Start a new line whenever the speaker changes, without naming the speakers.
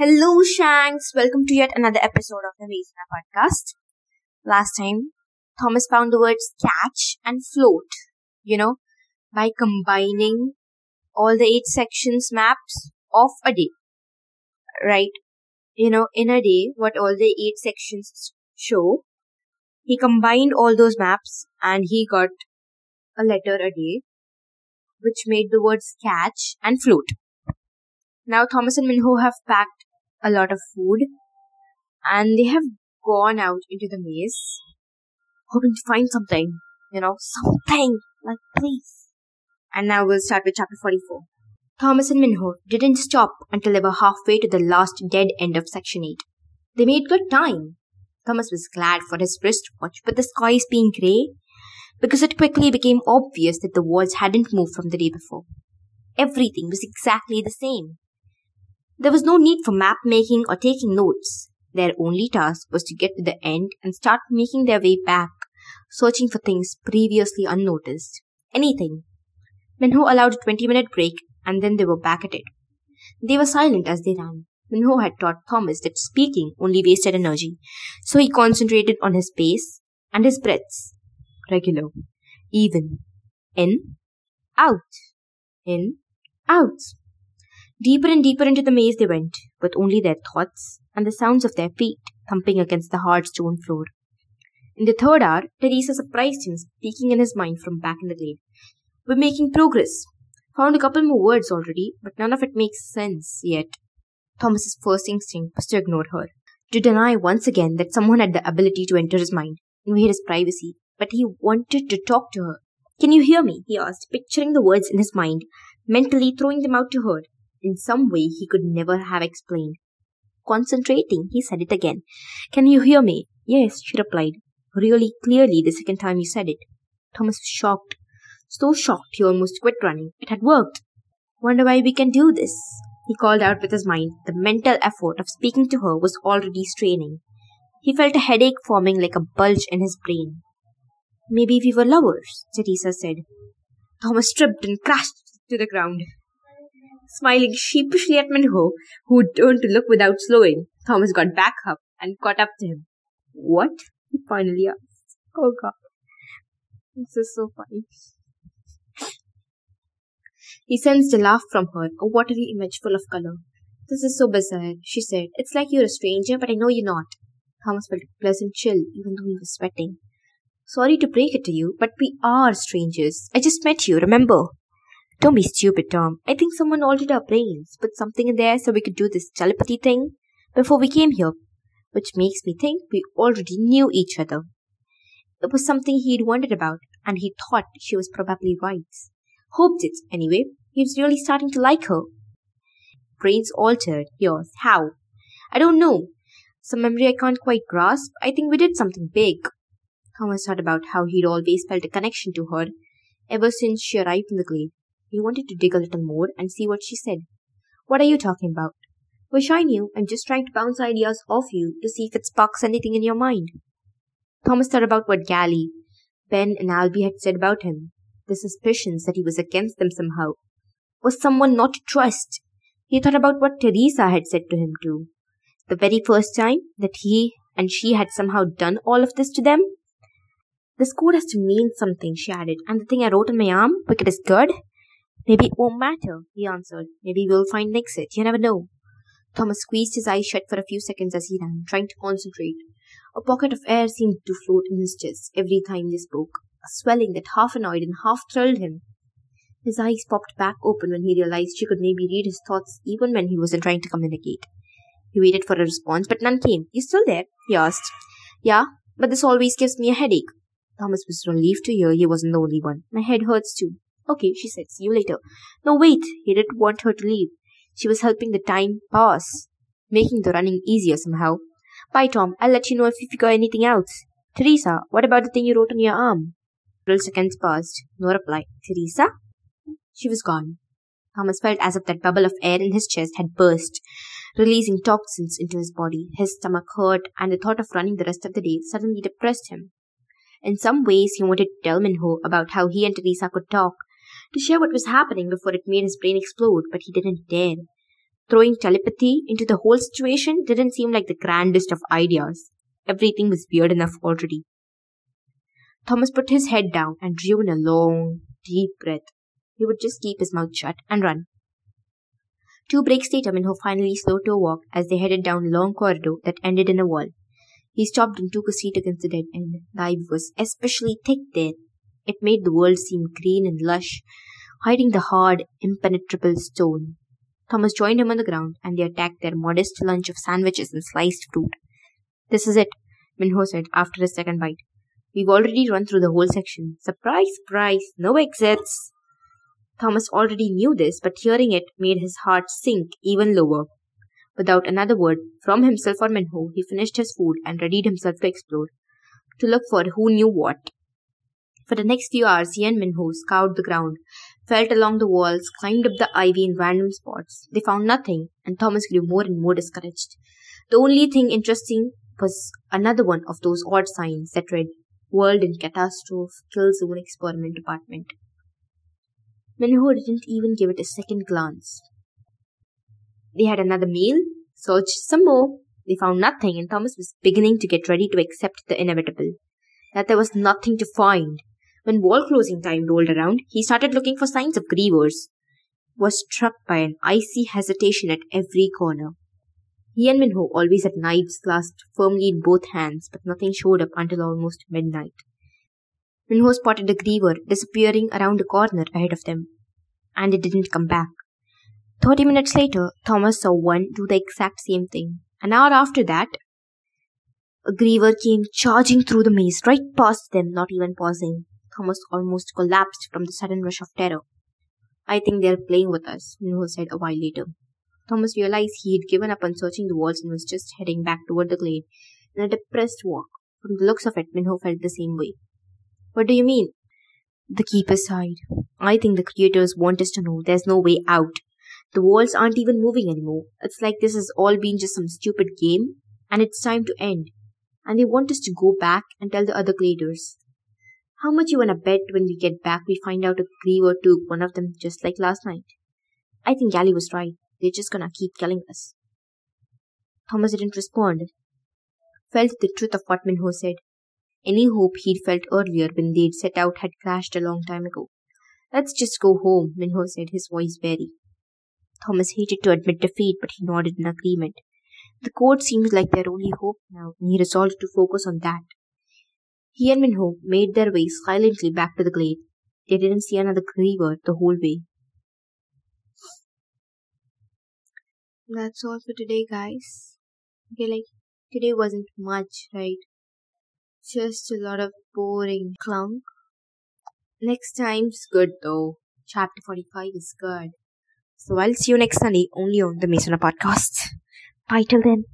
Hello, Shanks. Welcome to yet another episode of the Maze Runner podcast. Last time, Thomas found the words catch and float, you know, by combining all the eight sections maps of a day. Right? You know, in a day, what all the eight sections show, he combined all those maps and he got a letter a day, which made the words catch and float. Now Thomas and Minho have packed a lot of food and they have gone out into the maze hoping to find something. You know, something. Like, please. And now we'll start with chapter 44. Thomas and Minho didn't stop until they were halfway to the last dead end of section 8. They made good time. Thomas was glad for his wristwatch, but the skies being grey, because it quickly became obvious that the walls hadn't moved from the day before. Everything was exactly the same. There was no need for map making or taking notes. Their only task was to get to the end and start making their way back, searching for things previously unnoticed. Anything. Minho allowed a 20 minute break and then they were back at it. They were silent as they ran. Minho had taught Thomas that speaking only wasted energy, so he concentrated on his pace and his breaths. Regular, even, in, out, in, out. Deeper and deeper into the maze they went, with only their thoughts and the sounds of their feet thumping against the hard stone floor. In the third hour, Teresa surprised him, speaking in his mind from back in the glade. We're making progress. Found a couple more words already, but none of it makes sense yet. Thomas's first instinct was to ignore her, to deny once again that someone had the ability to enter his mind, invade his privacy, but he wanted to talk to her. Can you hear me? he asked, picturing the words in his mind, mentally throwing them out to her in some way he could never have explained. Concentrating, he said it again. Can you hear me? Yes, she replied, really clearly the second time you said it. Thomas was shocked. So shocked he almost quit running. It had worked. Wonder why we can do this? He called out with his mind. The mental effort of speaking to her was already straining. He felt a headache forming like a bulge in his brain. Maybe we were lovers, Teresa said. Thomas tripped and crashed to the ground. Smiling sheepishly at Minho, who turned to look without slowing, Thomas got back up and caught up to him. What? he finally asked. Oh god. This is so funny. He sensed a laugh from her, a watery image full of color. This is so bizarre, she said. It's like you're a stranger, but I know you're not. Thomas felt a pleasant chill, even though he was sweating. Sorry to break it to you, but we are strangers. I just met you, remember? Don't be stupid, Tom. I think someone altered our brains, put something in there so we could do this telepathy thing before we came here, which makes me think we already knew each other. It was something he'd wondered about, and he thought she was probably right. Hoped it, anyway. He was really starting to like her. Brains altered, yours. How? I don't know. Some memory I can't quite grasp. I think we did something big. Thomas thought about how he'd always felt a connection to her ever since she arrived in the glade. He wanted to dig a little more and see what she said. What are you talking about? Wish I knew. I'm just trying to bounce ideas off you to see if it sparks anything in your mind. Thomas thought about what Gally, Ben, and Alby had said about him. The suspicions that he was against them somehow. Was someone not to trust? He thought about what Teresa had said to him too. The very first time that he and she had somehow done all of this to them. This code has to mean something, she added, and the thing I wrote on my arm, wicked is good, Maybe it won't matter, he answered. Maybe we'll find Nixit. You never know. Thomas squeezed his eyes shut for a few seconds as he ran, trying to concentrate. A pocket of air seemed to float in his chest every time they spoke, a swelling that half annoyed and half thrilled him. His eyes popped back open when he realized she could maybe read his thoughts even when he wasn't trying to communicate. He waited for a response, but none came. You still there? he asked. Yeah, but this always gives me a headache. Thomas was relieved to hear he wasn't the only one. My head hurts too. Okay, she said, see you later. No, wait, he didn't want her to leave. She was helping the time pass, making the running easier somehow. Bye, Tom. I'll let you know if you figure anything out. Teresa, what about the thing you wrote on your arm? Several seconds passed. No reply. Teresa? She was gone. Thomas felt as if that bubble of air in his chest had burst, releasing toxins into his body. His stomach hurt, and the thought of running the rest of the day suddenly depressed him. In some ways, he wanted to tell Minho about how he and Teresa could talk, to share what was happening before it made his brain explode, but he didn't dare. throwing telepathy into the whole situation didn't seem like the grandest of ideas. Everything was weird enough already. Thomas put his head down and drew in a long, deep breath. He would just keep his mouth shut and run. Two breaks later, Minho finally slowed to a walk as they headed down a long corridor that ended in a wall. He stopped and took a seat against the dead end. The ivy was especially thick there. It made the world seem green and lush, hiding the hard, impenetrable stone. Thomas joined him on the ground, and they attacked their modest lunch of sandwiches and sliced fruit. This is it, Minho said after a second bite. We've already run through the whole section. Surprise, surprise, no exits. Thomas already knew this, but hearing it made his heart sink even lower. Without another word from himself or Minho, he finished his food and readied himself to explore, to look for who knew what. For the next few hours, and Minho scoured the ground, felt along the walls, climbed up the ivy in random spots. They found nothing, and Thomas grew more and more discouraged. The only thing interesting was another one of those odd signs that read World in Catastrophe, Kill Zone Experiment Department. Minho didn't even give it a second glance. They had another meal, searched some more. They found nothing, and Thomas was beginning to get ready to accept the inevitable that there was nothing to find. When wall closing time rolled around, he started looking for signs of grievers. Was struck by an icy hesitation at every corner. He and Minho always had knives clasped firmly in both hands, but nothing showed up until almost midnight. Minho spotted a griever disappearing around a corner ahead of them, and it didn't come back. Thirty minutes later, Thomas saw one do the exact same thing. An hour after that, a griever came charging through the maze right past them, not even pausing. Thomas almost collapsed from the sudden rush of terror. I think they're playing with us, Minho said a while later. Thomas realized he had given up on searching the walls and was just heading back toward the glade in a depressed walk. From the looks of it, Minho felt the same way. What do you mean? The keeper sighed. I think the creators want us to know there's no way out. The walls aren't even moving anymore. It's like this has all been just some stupid game, and it's time to end. And they want us to go back and tell the other gladers. How much you wanna bet when we get back we find out a griever took one of them just like last night? I think Gally was right. They're just gonna keep killing us. Thomas didn't respond. Felt the truth of what Minho said. Any hope he'd felt earlier when they'd set out had crashed a long time ago. Let's just go home, Minho said, his voice weary. Thomas hated to admit defeat, but he nodded in agreement. The code seemed like their only hope now, and he resolved to focus on that. He and Minho made their way silently back to the glade. They didn't see another griever the whole way. That's all for today, guys. Okay, like, today wasn't much, right? Just a lot of boring clunk. Next time's good though. Chapter 45 is good. So I'll see you next Sunday only on the Maze Runner podcast. Bye till then.